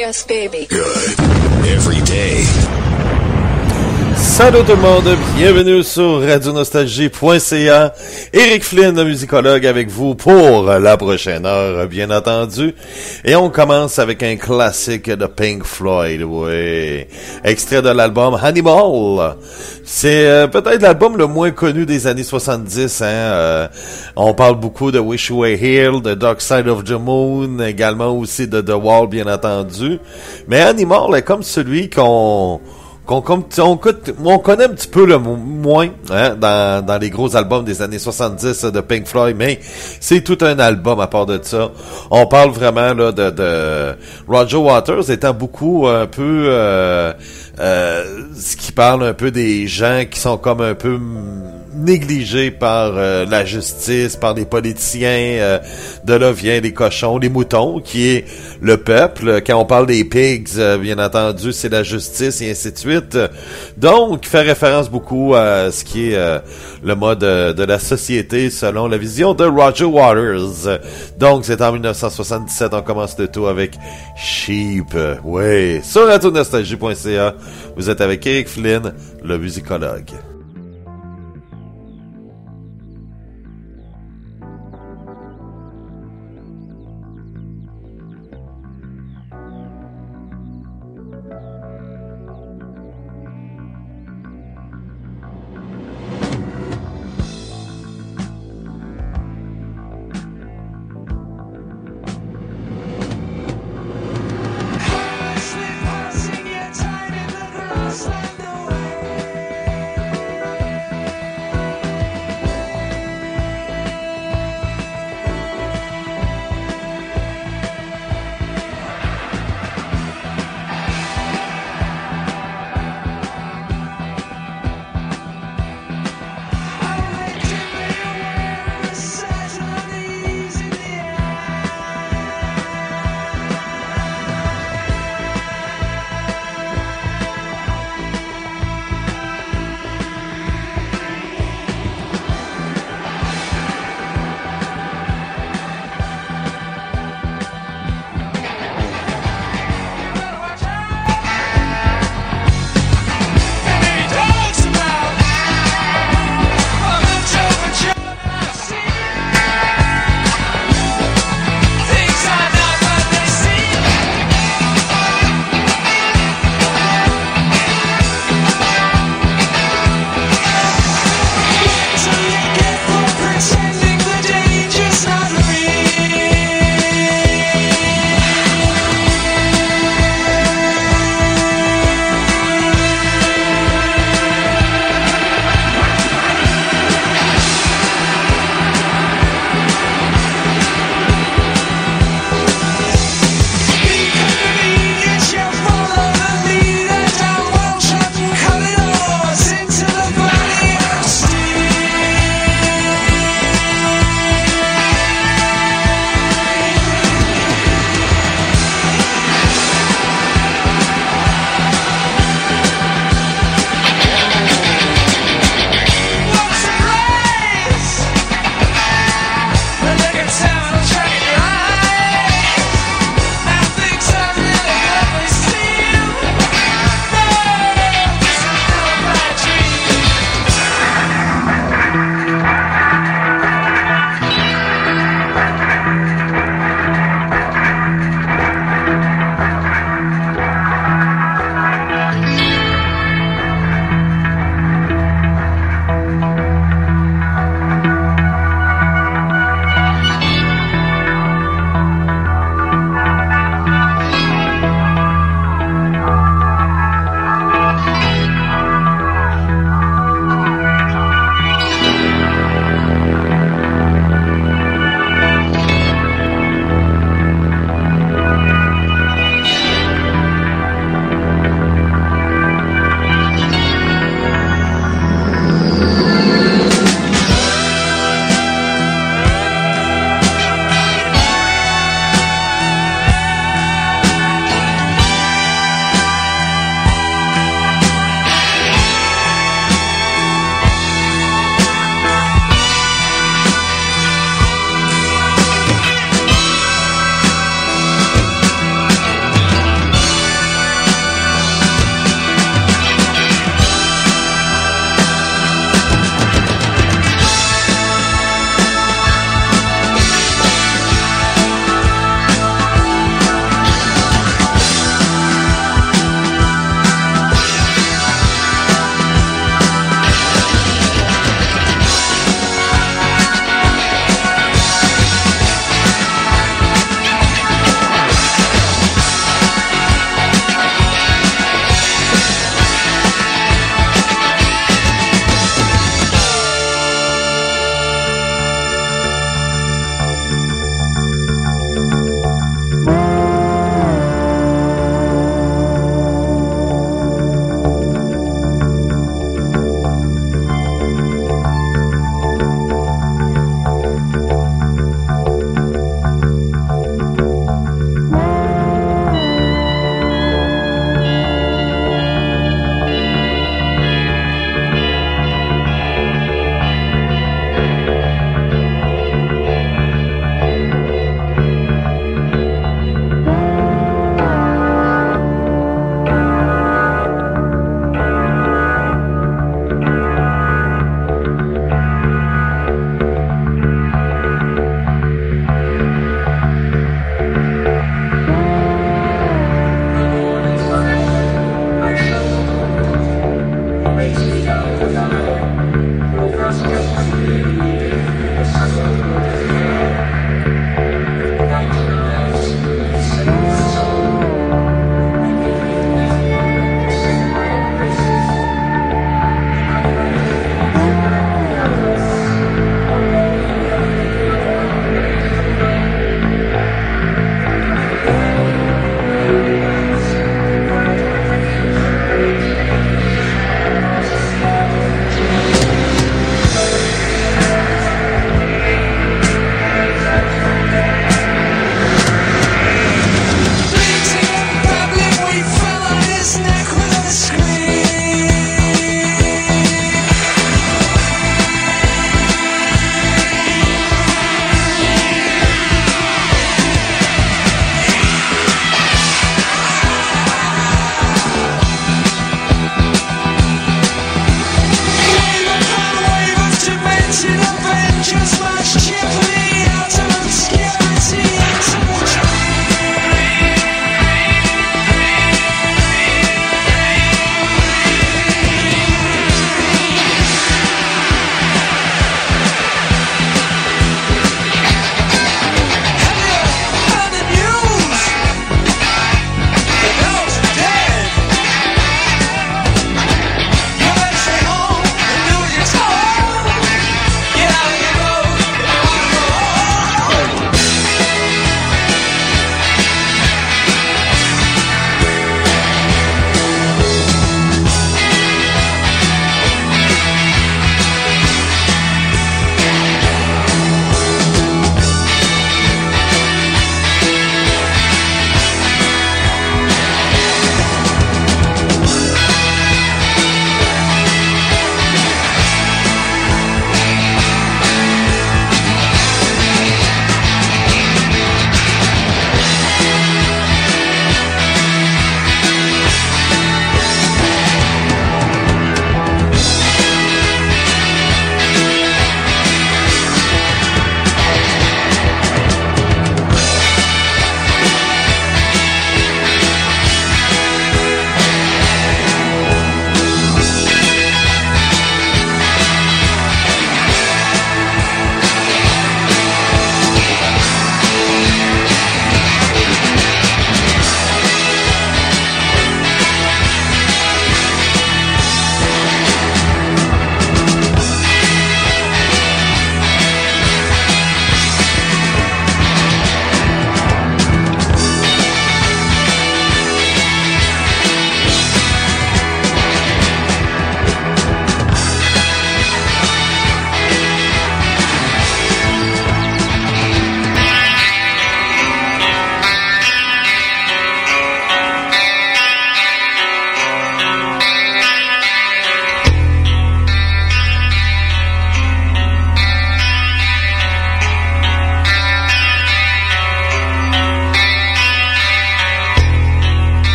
Yes, baby. Good. Every day. Salut tout le monde, bienvenue sur radionostalgie.ca. Eric Flynn, le musicologue, avec vous pour la prochaine heure, bien entendu. Et on commence avec un classique de Pink Floyd, oui. Extrait de l'album Hannibal. C'est euh, peut-être l'album le moins connu des années 70. Hein? Euh, on parle beaucoup de Wish You Were Here, de Dark Side of the Moon, également aussi de The Wall, bien entendu. Mais Hannibal est comme celui qu'on qu'on on, on, connaît un petit peu le moins hein, dans, dans les gros albums des années 70 de Pink Floyd, mais c'est tout un album à part de ça. On parle vraiment là de, de Roger Waters étant beaucoup un peu euh, euh, ce qui parle un peu des gens qui sont comme un peu négligé par euh, la justice, par les politiciens. Euh, de là vient les cochons, les moutons, qui est le peuple. Quand on parle des pigs, euh, bien entendu, c'est la justice et ainsi de suite. Donc, fait référence beaucoup à ce qui est le mode de la société selon la vision de Roger Waters. Donc, c'est en 1977, on commence le tout avec Sheep. Oui, sur radionostalgie.ca, vous êtes avec Eric Flynn, le musicologue.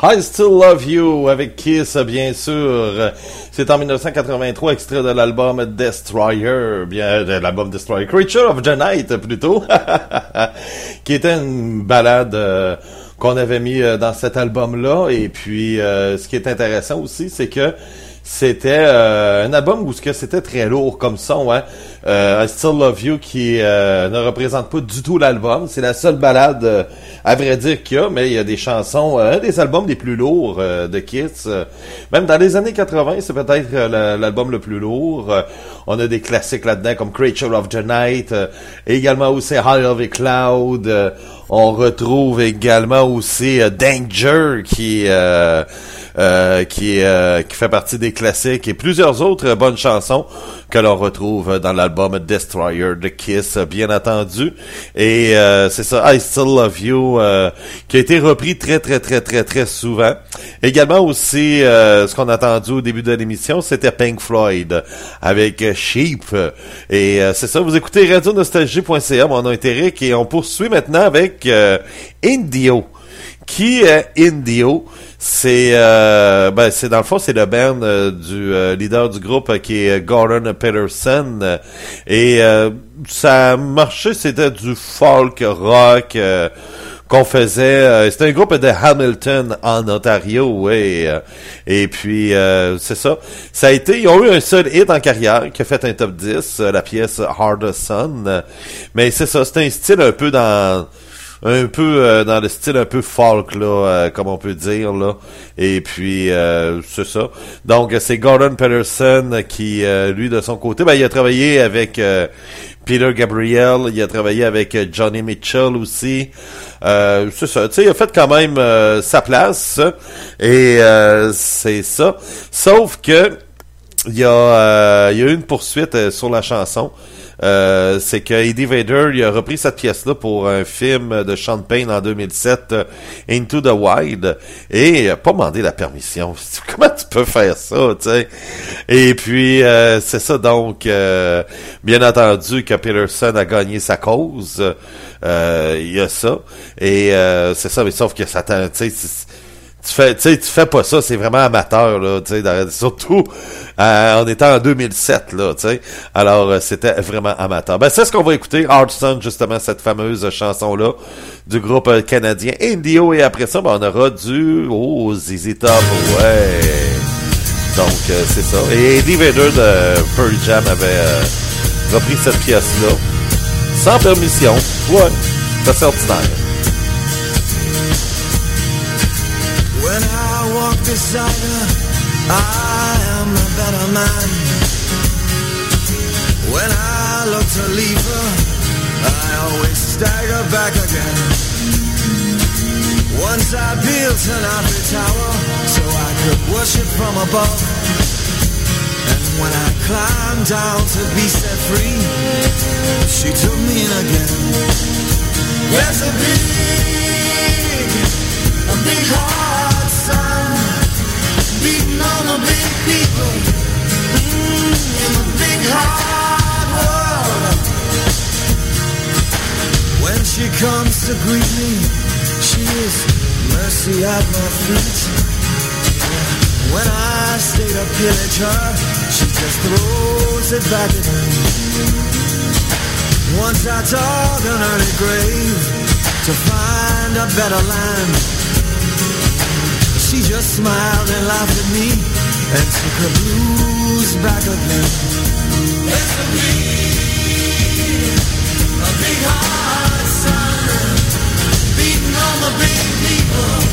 I Still Love You avec Kiss, bien sûr. C'est en 1983, extrait de l'album Destroyer, bien de l'album Destroyer, Creature of the Night plutôt, qui était une balade euh, qu'on avait mis euh, dans cet album-là. Et puis, euh, ce qui est intéressant aussi, c'est que c'était un album où c'était très lourd comme son, hein. I Still Love You qui ne représente pas du tout l'album. C'est la seule balade à vrai dire qu'il y a, mais il y a des chansons, euh, un des albums les plus lourds euh, de Kiss. Euh, même dans les années 80, c'est peut-être l'album le plus lourd. on a des classiques là-dedans comme Creature of the Night, également aussi High of a Cloud. on retrouve également aussi Danger qui euh, qui, euh, qui fait partie des classiques et plusieurs autres bonnes chansons que l'on retrouve dans l'album Destroyer de Kiss, bien entendu. Et euh, c'est ça, I Still Love You, qui a été repris très, très, très, très, très souvent. Également aussi, ce qu'on a entendu au début de l'émission, c'était Pink Floyd avec Sheep. Et c'est ça, vous écoutez radionostalgie.ca, mon nom est Eric, et on poursuit maintenant avec Indio. Qui est Indio? C'est euh, ben c'est dans le fond c'est le band euh, du euh, leader du groupe qui est Gordon Peterson. Et ça marchait c'était du folk rock qu'on faisait c'était un groupe de Hamilton en Ontario ouais et puis c'est ça. Ça a été ils ont eu un seul hit en carrière qui a fait un top 10 la pièce Hard Sun mais c'est ça c'était un style un peu dans un peu euh, dans le style un peu folk là, euh, comme on peut dire là. Et puis euh, c'est ça. Donc c'est Gordon Peterson qui lui de son côté, ben il a travaillé avec Peter Gabriel, il a travaillé avec Johnny Mitchell aussi. c'est ça, tu sais, il a fait quand même sa place et c'est ça. Sauf que il y a il y a eu une poursuite sur la chanson. Euh, c'est que Eddie Vedder il a repris cette pièce-là pour un film de Sean Payne en 2007, euh, Into the Wild, et il a pas demandé la permission. Comment tu peux faire ça, tu sais? Et puis, euh, c'est ça, donc, bien entendu que Peterson a gagné sa cause. Il y a ça. Et c'est ça, mais sauf que ça tu sais, tu fais, tu fais pas ça, c'est vraiment amateur, là, tu sais, surtout euh, en étant en 2007, là, tu sais. Alors, euh, c'était vraiment amateur. Ben, c'est ce qu'on va écouter, Sun, justement, cette fameuse chanson-là du groupe euh, canadien Indio, et après ça, ben, on aura du, oh, ZZ Top, ouais. Donc, c'est ça. Et Eddie Vedder de Pearl Jam avait repris cette pièce-là, sans permission, ouais, c'est ordinaire. Beside her, I am a better man. When I look to leave her, I always stagger back again. Once I built an ivory tower so I could worship from above. And when I climbed down to be set free, she took me in again. There's a big, a big sun beating on the big people mm, in the big hard world. When she comes to greet me, she is mercy at my feet. When I stay to pillage her, she just throws it back at me. Once I dug an early grave to find a better land. She just smiled and laughed at me and took her blues back again. It's a big, a big hard sun beating on the big people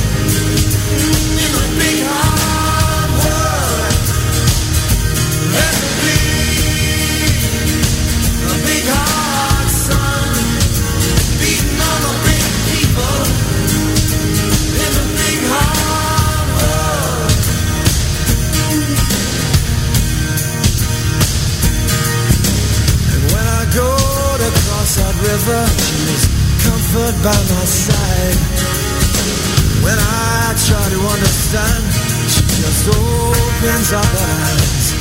is comfort by my side. When I try to understand, she just opens up her eyes.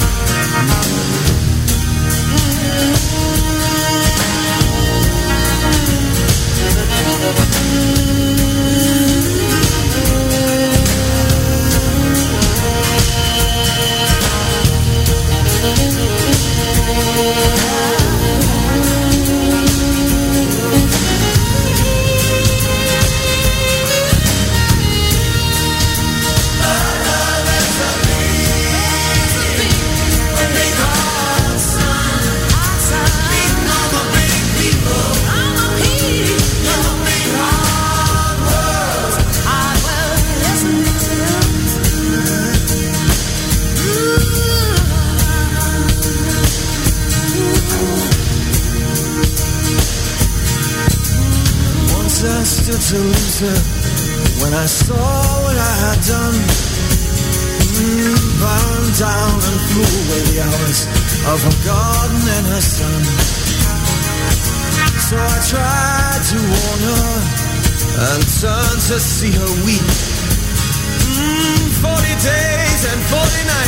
to her when I saw what I had done. Mm, Burned down and flew away the hours of her garden and her son. So I tried to warn her and turned to see her weep. Mm, 40 days and 40 nights.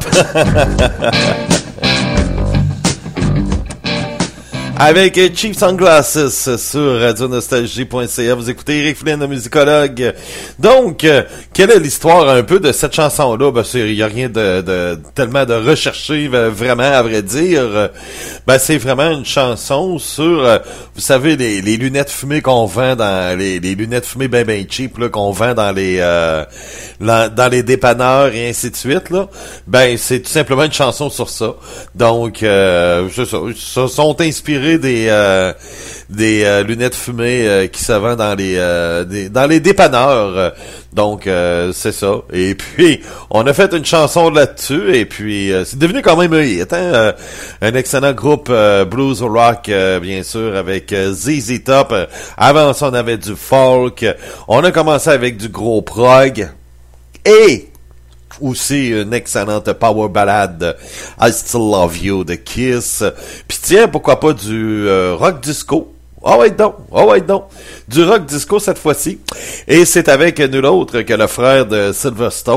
Avec Cheap Sunglasses sur radionostalgie.ca. Vous écoutez Eric Flynn, le musicologue. Donc, euh, quelle est l'histoire un peu de cette chanson-là? Ben, il n'y a rien de, tellement de recherché, euh, vraiment, à vrai dire. Ben, c'est vraiment une chanson sur, euh, vous savez, les, lunettes fumées qu'on vend dans, les, lunettes fumées ben ben cheap, là, qu'on vend dans les, dans les dépanneurs et ainsi de suite, là. Ben, c'est tout simplement une chanson sur ça. Donc, c'est ça, ça, sont inspirés des euh, des euh, lunettes fumées euh, qui se vendent dans les, dans les dépanneurs. Donc c'est ça. Et puis on a fait une chanson là-dessus et puis c'est devenu quand même un hit. Hein? un excellent groupe blues rock bien sûr avec ZZ Top. avant ça on avait du folk. On a commencé avec du gros prog. Et aussi une excellente power ballade I Still Love You de Kiss. Puis tiens, pourquoi pas du euh, rock disco. Oh ouais donc, oh ouais donc. Du rock disco cette fois-ci. Et c'est avec nul autre que le frère de Sylvester,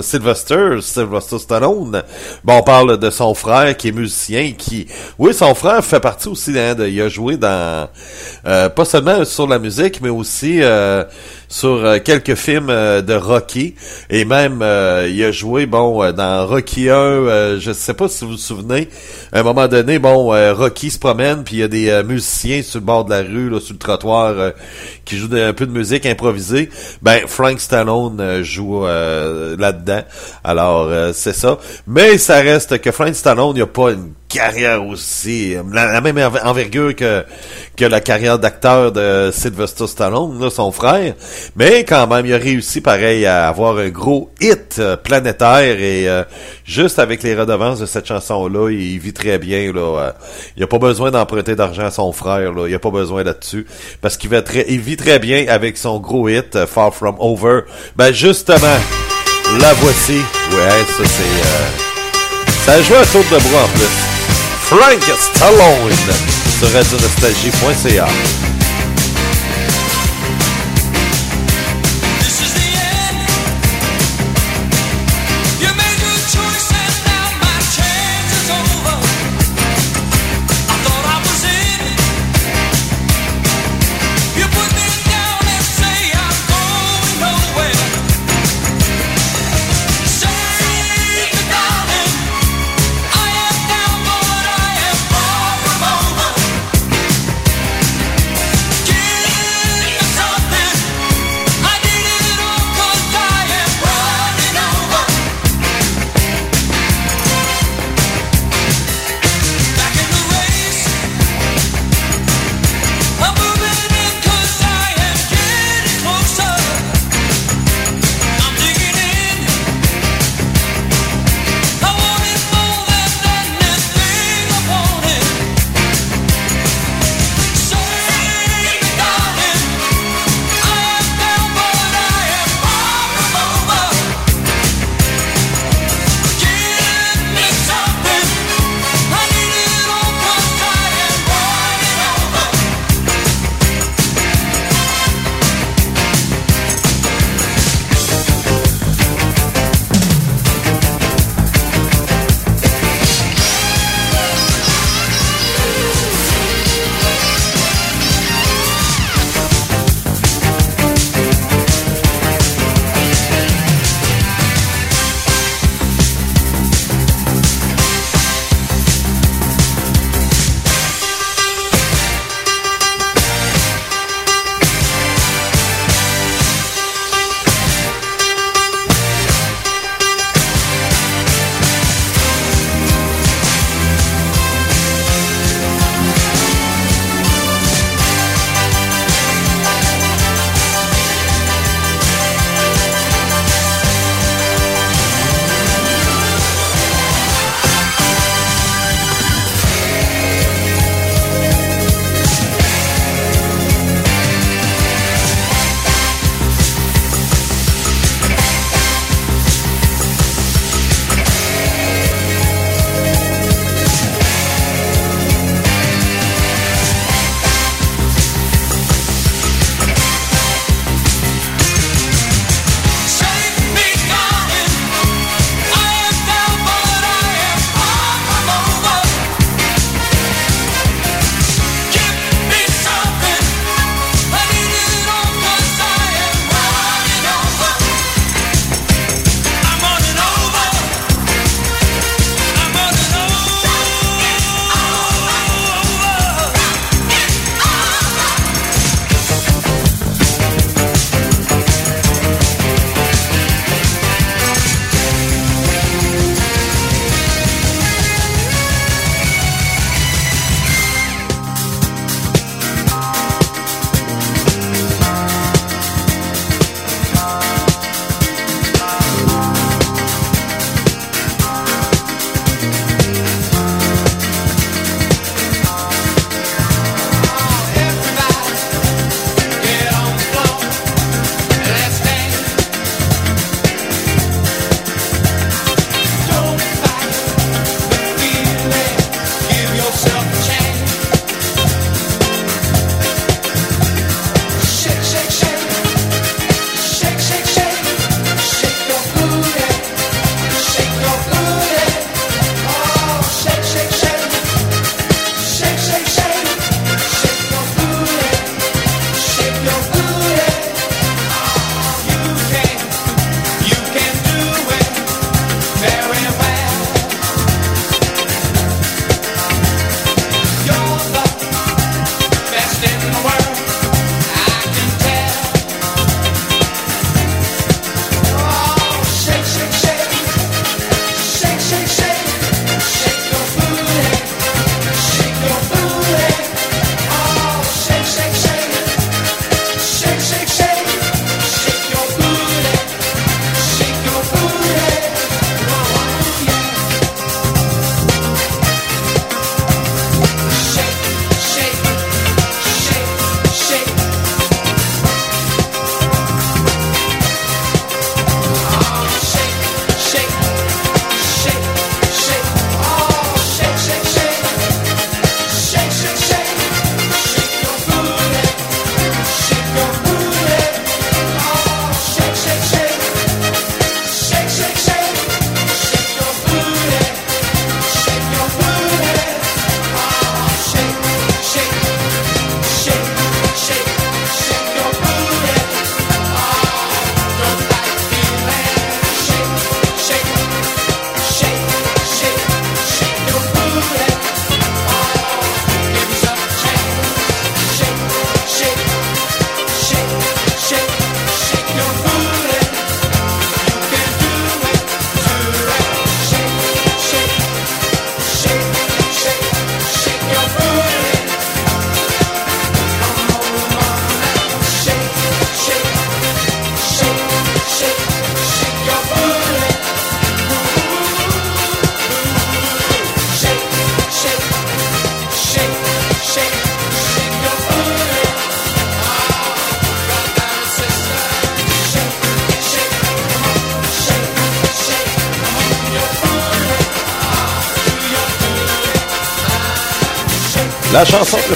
Sylvester, Sylvester Stallone. Bon, on parle de son frère qui est musicien, qui, oui, son frère fait partie aussi, hein, de, il a joué dans, euh, pas seulement sur la musique, mais aussi euh, sur euh, quelques films euh, de Rocky. Et même euh, il a joué bon dans Rocky 1 je sais pas si vous vous souvenez. À un moment donné bon Rocky se promène puis il y a des musiciens sur le bord de la rue là, sur le trottoir qui jouent un peu de musique improvisée. Ben Frank Stallone joue là-dedans. Alors c'est ça. Mais ça reste que Frank Stallone il a pas une carrière aussi, la, même envergure que, que la carrière d'acteur de Sylvester Stallone, son frère. Mais quand même, il a réussi pareil à avoir un gros hit euh, planétaire et euh, juste avec les redevances de cette chanson-là, il vit très bien. Là, euh, il a pas besoin d'emprunter d'argent à son frère. Là, il a pas besoin là-dessus parce qu'il vit très, bien avec son gros hit Far From Over. Ben justement, la voici. Ouais, ça c'est. ça a joué à tour de bras en plus. Frank Stallone sur radionostalgie.ca.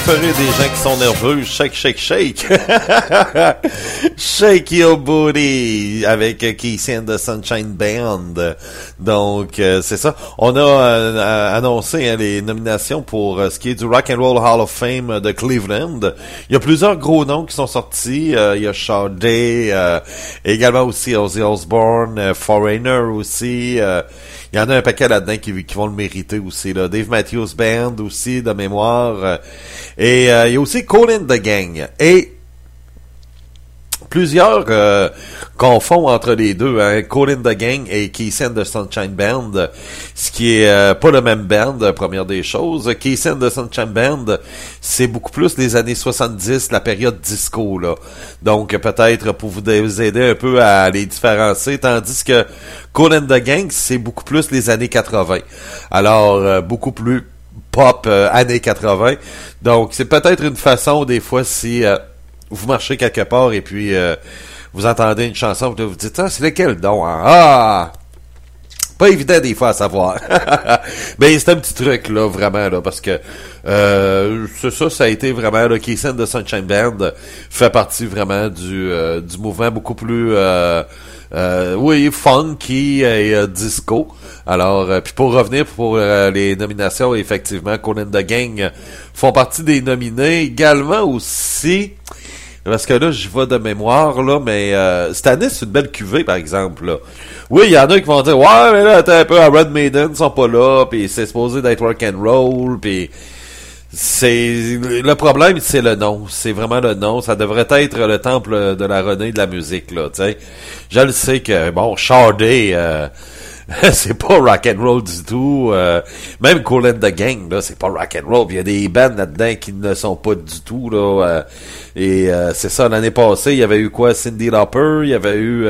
des gens qui sont nerveux, Shake, Shake, Shake. shake Your Booty avec Casey and the Sunshine Band. Donc, euh, c'est ça. On a euh, annoncé hein, les nominations pour euh, ce qui est du Rock and Roll Hall of Fame de Cleveland. Il y a plusieurs gros noms qui sont sortis. il y a Sade, également aussi Ozzy Osbourne, Foreigner aussi. Il y en a un paquet là-dedans qui, vont le mériter aussi. Là. Dave Matthews Band aussi, de mémoire. Et euh, il y a aussi Colin the Gang. Et plusieurs euh, confondent entre les deux, hein, Colin the Gang et Keith and the Sunshine Band, ce qui est euh, pas le même band, première des choses. Keith and the Sunshine Band, c'est beaucoup plus les années 70, la période disco, là. Donc, peut-être pour vous aider un peu à les différencier, tandis que Colin the Gang, c'est beaucoup plus les années 80. Alors, euh, beaucoup plus pop années 80. Donc, c'est peut-être une façon, des fois, si vous marchez quelque part et puis euh, vous entendez une chanson, vous vous dites, ah, c'est lequel don? Hein? Ah! Pas évident des fois à savoir. Mais c'est un petit truc, là, vraiment, là, parce que euh, c'est ça, ça a été vraiment, là, Keysen de Sunshine Band fait partie vraiment du, euh, du mouvement beaucoup plus, euh, euh oui, funky et disco. Alors, puis pour revenir pour les nominations, effectivement, Conan the Gang font partie des nominés. Également aussi, parce que là, je vois de mémoire, là, mais euh, c'est une belle cuvée, par exemple. Là. Oui, il y en a qui vont dire Ouais, mais là, attends un peu, Red Maiden sont pas là, puis c'est supposé d'être rock and roll, puis c'est le problème, c'est le nom. C'est vraiment le nom. Ça devrait être le temple de la renée de la musique, là. Sais, je le sais que bon, Sharday, euh, c'est pas rock and roll du tout. Euh, même Cool and the Gang, là, c'est pas rock and roll. Il y a des bands là-dedans qui ne sont pas du tout là. Euh, et euh, c'est ça. L'année passée, il y avait eu quoi? Cindy Lauper. Il y avait eu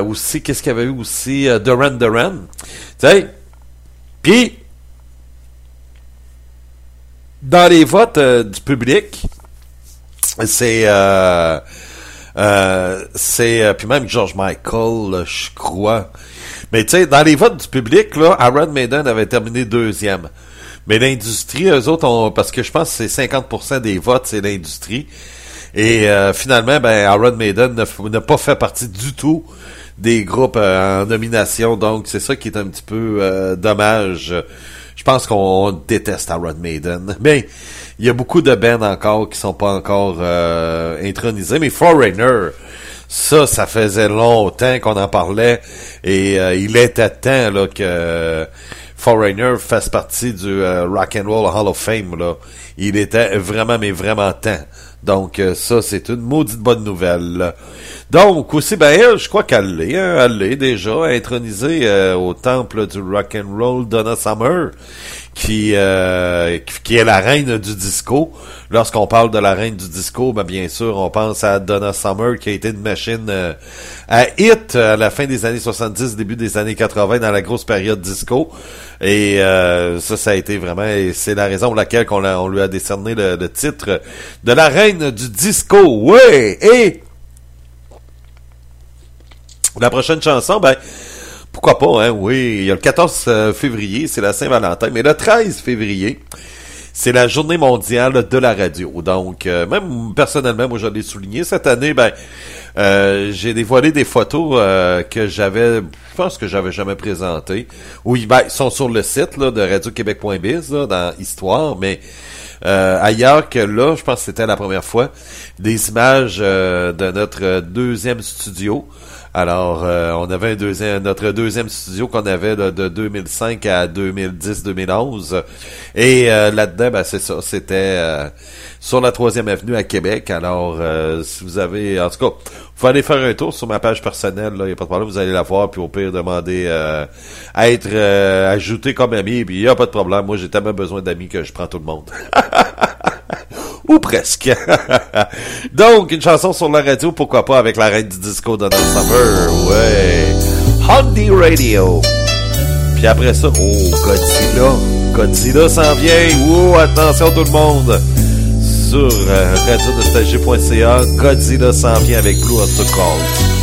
aussi qu'est-ce qu'il y avait eu aussi? Duran Duran. Tu sais. Puis dans les votes du public, c'est euh, c'est euh, puis même George Michael, je crois. Mais tu sais, dans les votes du public, là, Aaron Maiden avait terminé deuxième. Mais l'industrie, eux autres, ont, parce que je pense que c'est 50% des votes, c'est l'industrie. Et euh, finalement, ben, Aaron Maiden n'a pas fait partie du tout des groupes en nomination. Donc, c'est ça qui est un petit peu dommage. Je pense qu'on déteste Aaron Maiden. Mais il y a beaucoup de bands encore qui sont pas encore euh, intronisés, mais Foreigner, ça, ça faisait longtemps qu'on en parlait et euh, il était temps là que Foreigner fasse partie du euh, Rock and Roll Hall of Fame là. Il était vraiment mais vraiment temps. Donc ça c'est une maudite bonne nouvelle. Donc aussi ben elle, je crois qu'elle l'est, hein, elle l'est déjà intronisée au temple du Rock and Roll Donna Summer qui, euh, qui est la reine du disco. Lorsqu'on parle de la reine du disco, ben bien sûr, on pense à Donna Summer qui a été une machine euh, à hit à la fin des années 70, début des années 80 dans la grosse période disco. Et euh, ça, ça a été vraiment, c'est la raison pour laquelle on, lui a décerné le, le, titre de la reine du disco. Ouais! Et la prochaine chanson, ben pourquoi pas, hein? Oui, il y a le 14 euh, février, c'est la Saint-Valentin, mais le 13 février, c'est la journée mondiale de la radio. Donc, euh, même personnellement, moi, je l'ai souligné cette année, ben, euh, j'ai dévoilé des photos que j'avais, je pense que j'avais jamais présentées. Oui, ben, ils sont sur le site là, de radioquebec.biz, dans Histoire, mais ailleurs que là, je pense que c'était la première fois, des images de notre deuxième studio. Alors, euh, on avait un deuxième, notre deuxième studio qu'on avait de, 2005 à 2010-2011. Et euh, là-dedans, ben, c'est ça, c'était euh, sur la troisième avenue à Québec. Alors, si vous avez, en tout cas, vous aller faire un tour sur ma page personnelle, il n'y a pas de problème, vous allez la voir, puis au pire, demander à être ajouté comme ami, puis il n'y a pas de problème. Moi, j'ai tellement besoin d'amis que je prends tout le monde. Ou presque. Donc, une chanson sur la radio, pourquoi pas avec la reine du disco Donna Summer. Ouais. Hondy Radio. Puis après ça, oh, Godzilla. Godzilla s'en vient. Oh, attention tout le monde. Sur euh, radio-nostalgie.ca, Godzilla s'en vient avec Blue Oyster Cult.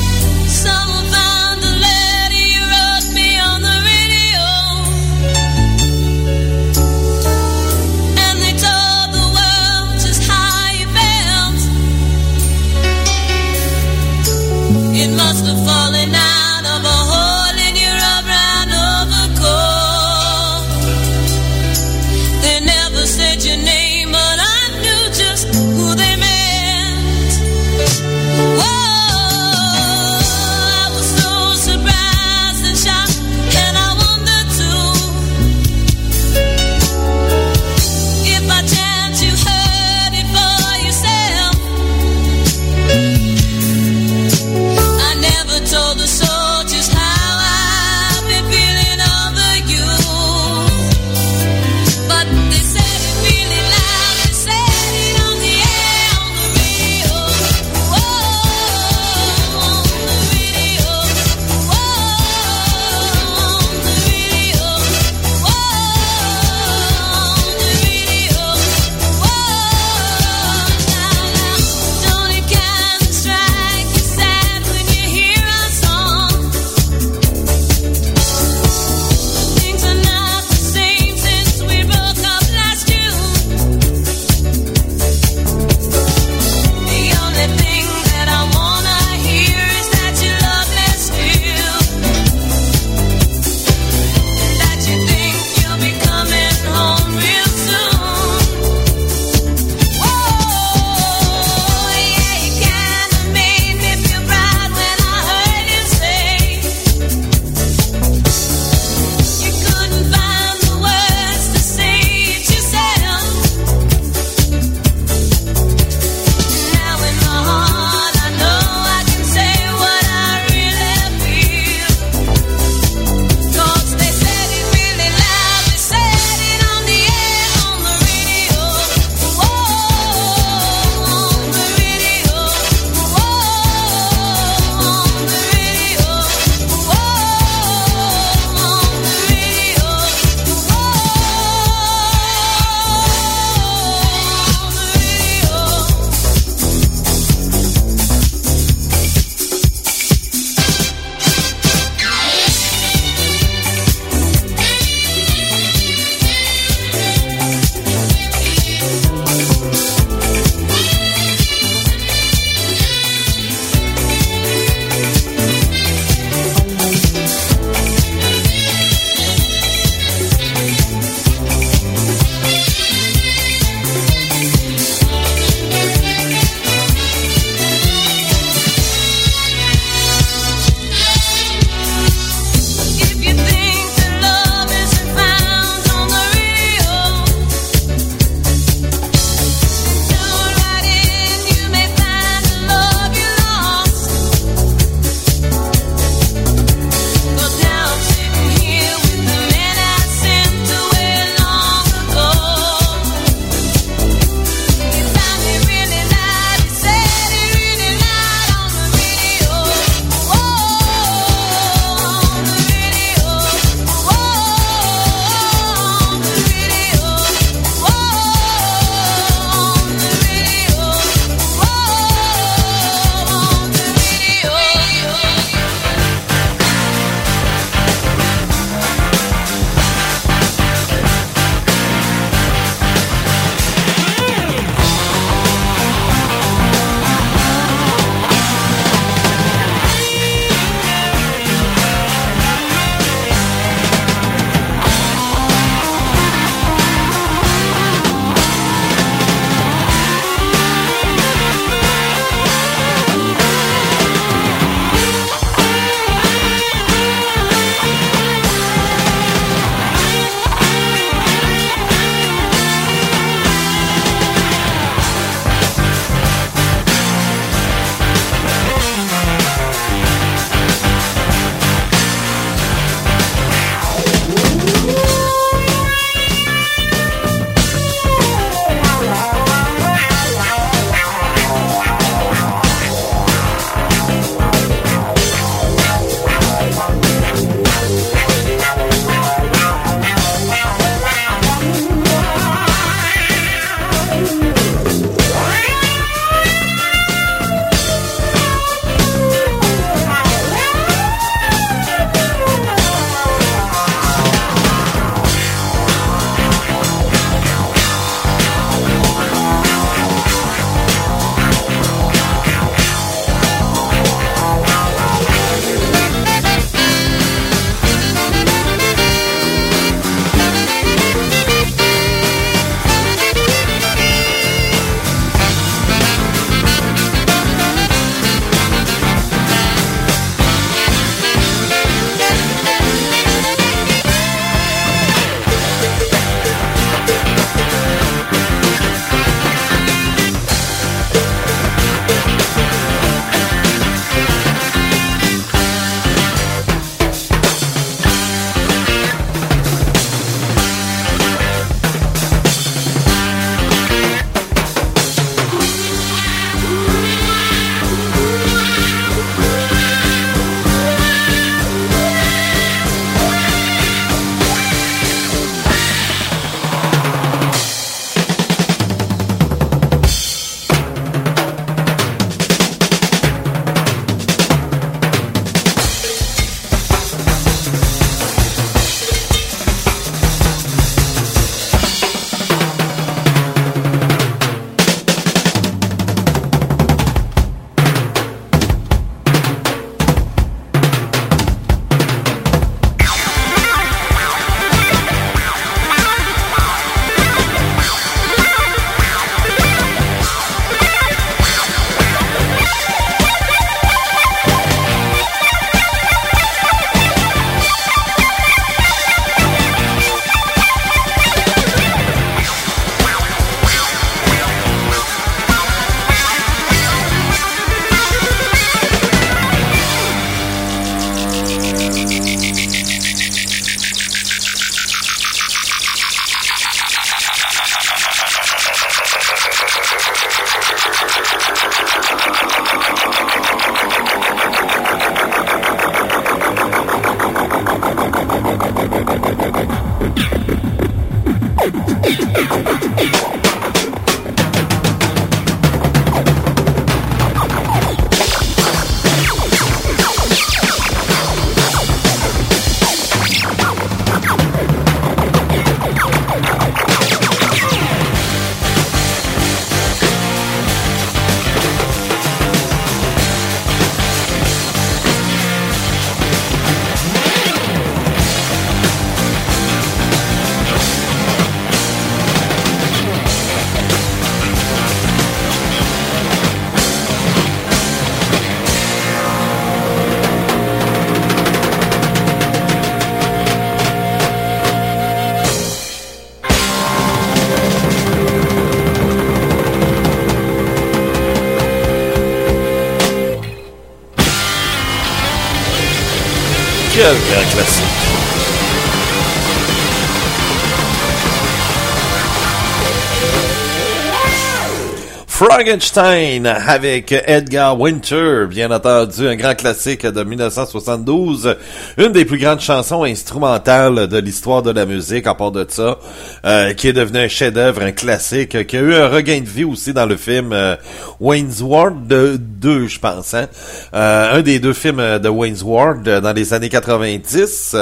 Frankenstein avec Edgar Winter, bien entendu, un grand classique de 1972, une des plus grandes chansons instrumentales de l'histoire de la musique, à part de ça, euh, qui est devenu un chef-d'œuvre, un classique, qui a eu un regain de vie aussi dans le film euh, Wayne's Ward 2, je pense, hein? Euh, un des deux films de Wayne's Ward dans les années 90,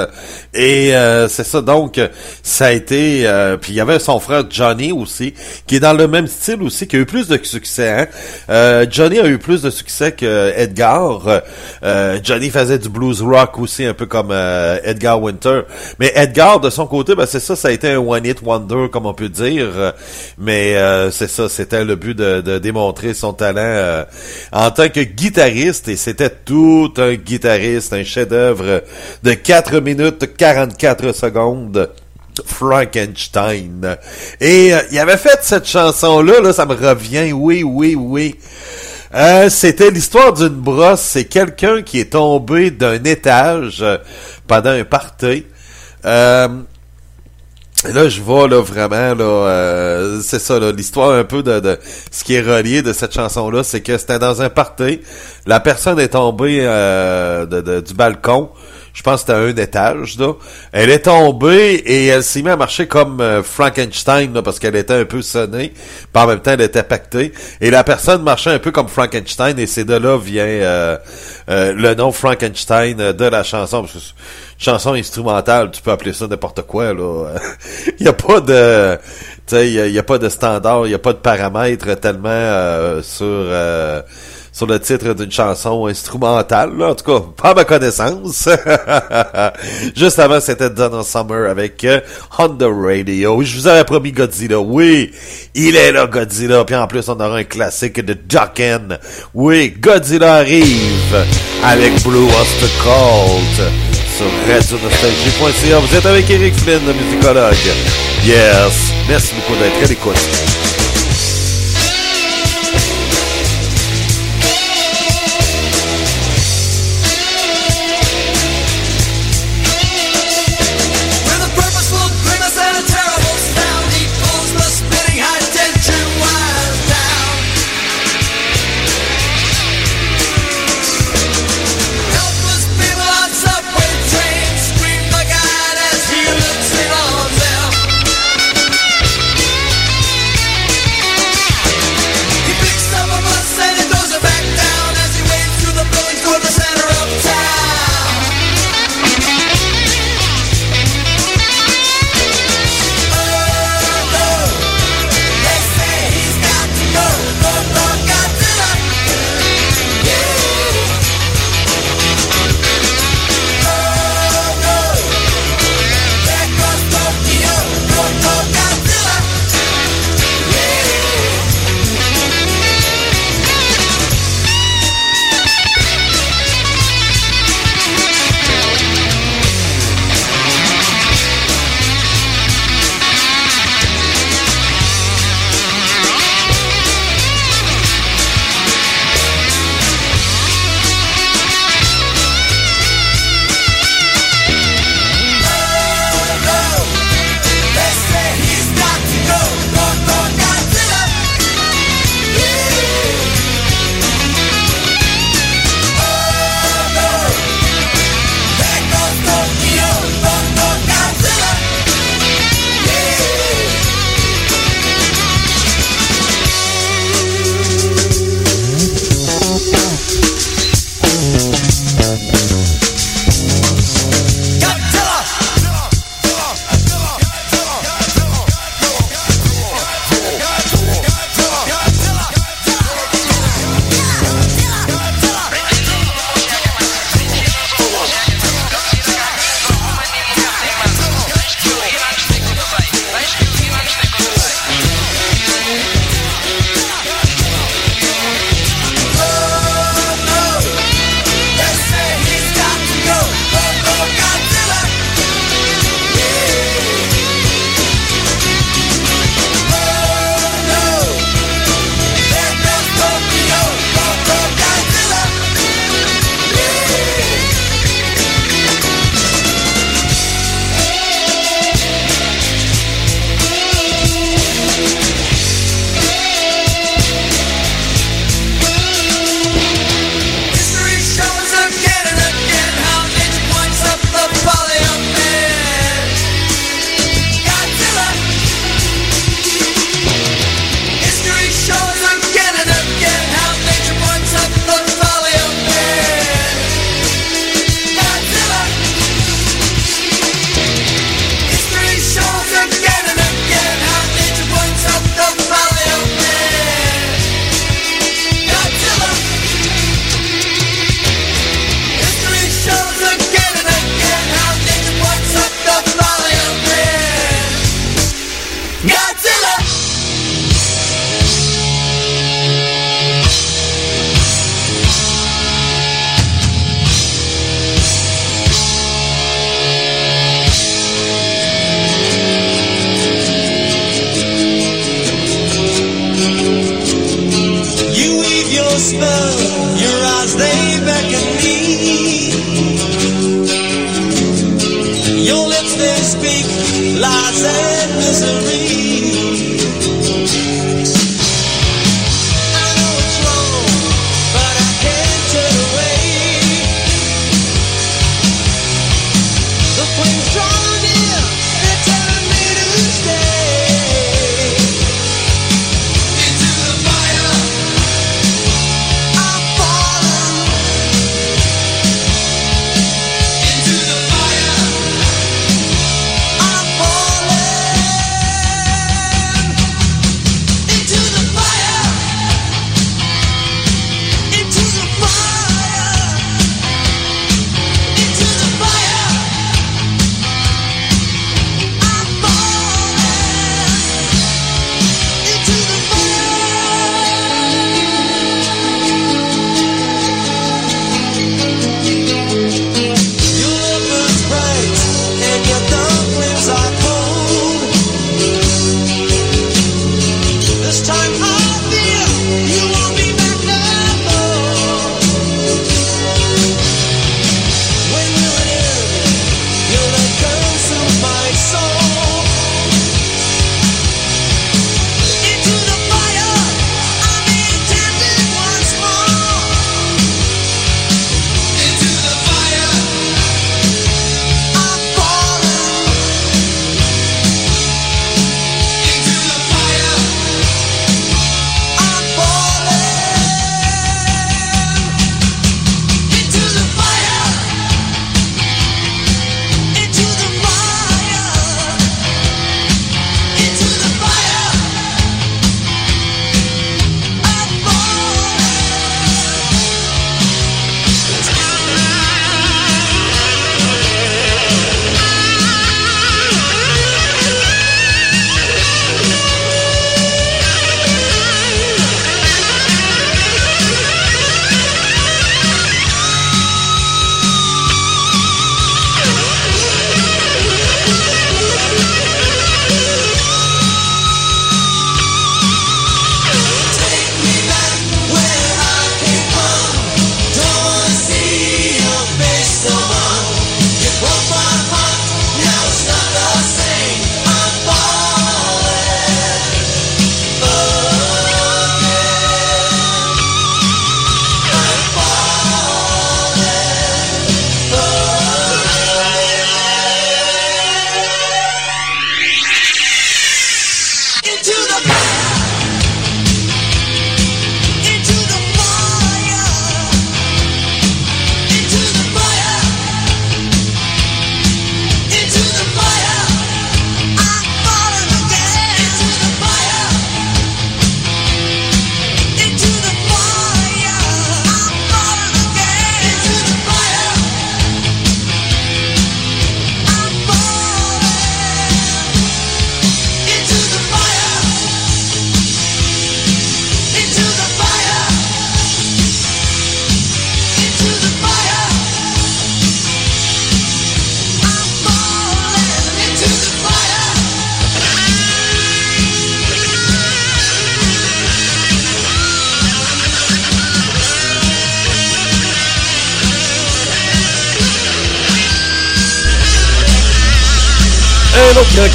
et c'est ça, donc, ça a été, puis il y avait son frère Johnny aussi, qui est dans le même style aussi, qui a eu plus de succès. Hein? Euh, Johnny a eu plus de succès que Edgar. Euh, Johnny faisait du blues rock aussi, un peu comme euh, Edgar Winter. Mais Edgar, de son côté, ben, c'est ça, ça a été un one-hit wonder, comme on peut dire. Mais c'est ça, c'était le but de, de démontrer son talent en tant que guitariste. Et c'était tout un guitariste, un chef-d'œuvre de 4 minutes 44 secondes. Frankenstein. Et euh, il avait fait cette chanson-là, là, ça me revient, oui, oui, oui. Euh, c'était l'histoire d'une brosse. C'est quelqu'un qui est tombé d'un étage euh, pendant un party. Là, je vois là vraiment là, c'est ça l'histoire un peu de, ce qui est relié de cette chanson-là, c'est que c'était dans un party. La personne est tombée du balcon je pense que c'était un étage, là. Elle est tombée et elle s'est mise à marcher comme euh, Frankenstein, là, parce qu'elle était un peu sonnée. Puis en même temps, elle était pactée. Et la personne marchait un peu comme Frankenstein et c'est de là vient euh, euh, le nom Frankenstein de la chanson. chanson instrumentale, tu peux appeler ça n'importe quoi, là. Il n'y a pas de... Tu sais, il n'y a, pas de standard, il n'y a pas de paramètres tellement sur sur le titre d'une chanson instrumentale, là. en tout cas, pas ma connaissance. Juste avant, c'était Donna Summer avec euh, Honda Radio. Je vous avais promis Godzilla. Oui, il est là, Godzilla. Puis en plus, on aura un classique de Ducken. Oui, Godzilla arrive avec Blue Host Cold sur radionostalgie.ca. Vous êtes avec Eric Flynn, le musicologue. Yes. Merci beaucoup d'être à l'écoute.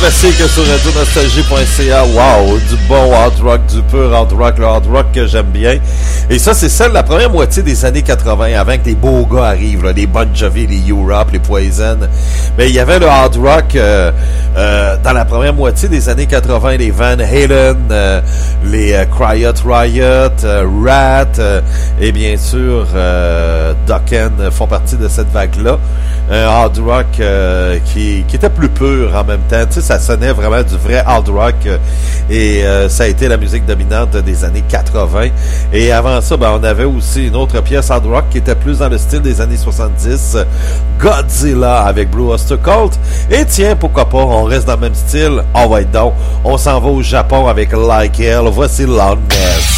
Grand classique sur radionostalgie.ca. Wow, du bon hard rock, du pur hard rock, le hard rock que j'aime bien. Et ça, c'est celle de la première moitié des années 80, avant que les beaux gars arrivent, les Bon Jovi, les Europe, les Poison. Mais il y avait le hard rock euh, euh, dans la première moitié des années 80, les Van Halen, euh, les Cryot Riot, Rat, et bien sûr Dokken font partie de cette vague-là. Un hard rock euh, qui, qui était plus pur en même temps. Tu sais, ça sonnait vraiment du vrai hard rock euh, et euh, ça a été la musique dominante des années 80. Et avant ça, ben, on avait aussi une autre pièce hard rock qui était plus dans le style des années 70, Godzilla avec Blue Oyster Cult. Et tiens, pourquoi pas, on reste dans le même style. On va donc, on s'en va au Japon avec Like Hell. Voici Loudness.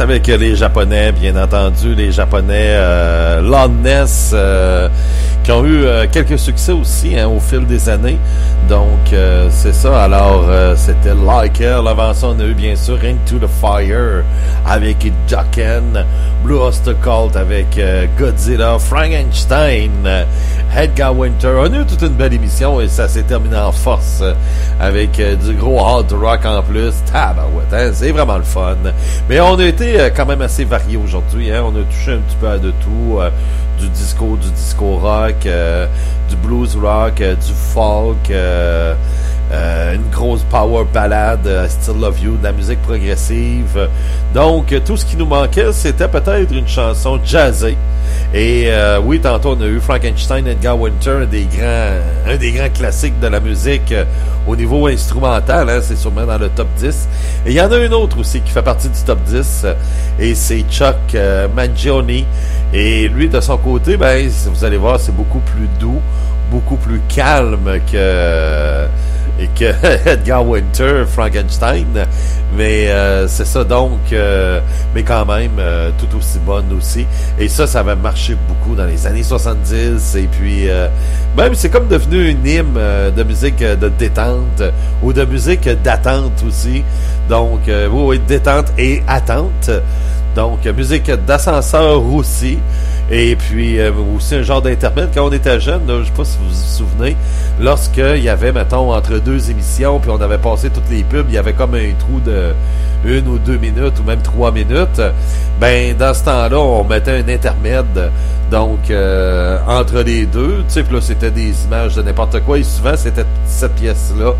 Avec les Japonais, bien entendu, les Japonais euh, euh, qui ont eu euh, quelques succès aussi hein, au fil des années. Donc, euh, c'est ça. Alors, c'était Like Hell. Ça, on a eu bien sûr Into the Fire avec Ducken, Blue Oyster Cult avec Godzilla, Frankenstein, Edgar Winter. On a eu toute une belle émission et ça s'est terminé en force avec du gros hard rock en plus. Tabarouette, hein? c'est vraiment le fun. Mais on a été quand même assez varié aujourd'hui. Hein? On a touché un petit peu à de tout du disco, du disco rock, euh, du blues rock, euh, du folk, euh, une grosse power ballade, Still Love You, de la musique progressive. Donc, tout ce qui nous manquait, c'était peut-être une chanson jazzée. Et oui, tantôt on a eu Frankenstein, Edgar Winter, un des grands, un des grands classiques de la musique au niveau instrumental. Hein, c'est sûrement dans le top 10. Et il y en a une autre aussi qui fait partie du top 10, et c'est Chuck Mangione et lui, de son côté, ben, vous allez voir, c'est beaucoup plus doux, beaucoup plus calme que que Edgar Winter, Frankenstein. Mais euh, c'est ça donc, euh, mais quand même euh, tout aussi bonne aussi. Et ça, ça avait marché beaucoup dans les années 70. Et puis même c'est comme devenu une hymne de musique de détente ou de musique d'attente aussi. Donc oui, détente et attente. Donc, musique d'ascenseur aussi. Et puis euh, aussi un genre d'intermède. Quand on était jeune, je sais pas si vous vous souvenez, lorsqu'il y avait, mettons, entre deux émissions, puis on avait passé toutes les pubs, il y avait comme un trou de une ou deux minutes ou même trois minutes. Ben, dans ce temps-là, on mettait un intermède. Donc, euh, entre les deux, tu sais, là, c'était des images de n'importe quoi. Et souvent, c'était cette pièce-là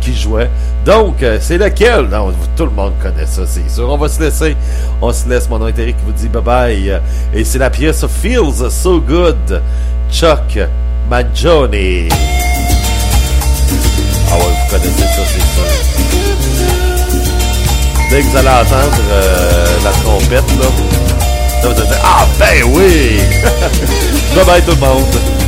qui jouait. Donc, euh, c'est lequel? Non, tout le monde connaît ça, c'est sûr. On va se laisser. On se laisse. Mon nom est Eric qui vous dit bye-bye. Et c'est la pièce Feels So Good. Chuck Magione. Ah ouais, vous connaissez ça, c'est sûr. Dès que vous allez entendre euh, la trompette, là, ça va dire « Ah ben oui! » Bye bye tout le monde!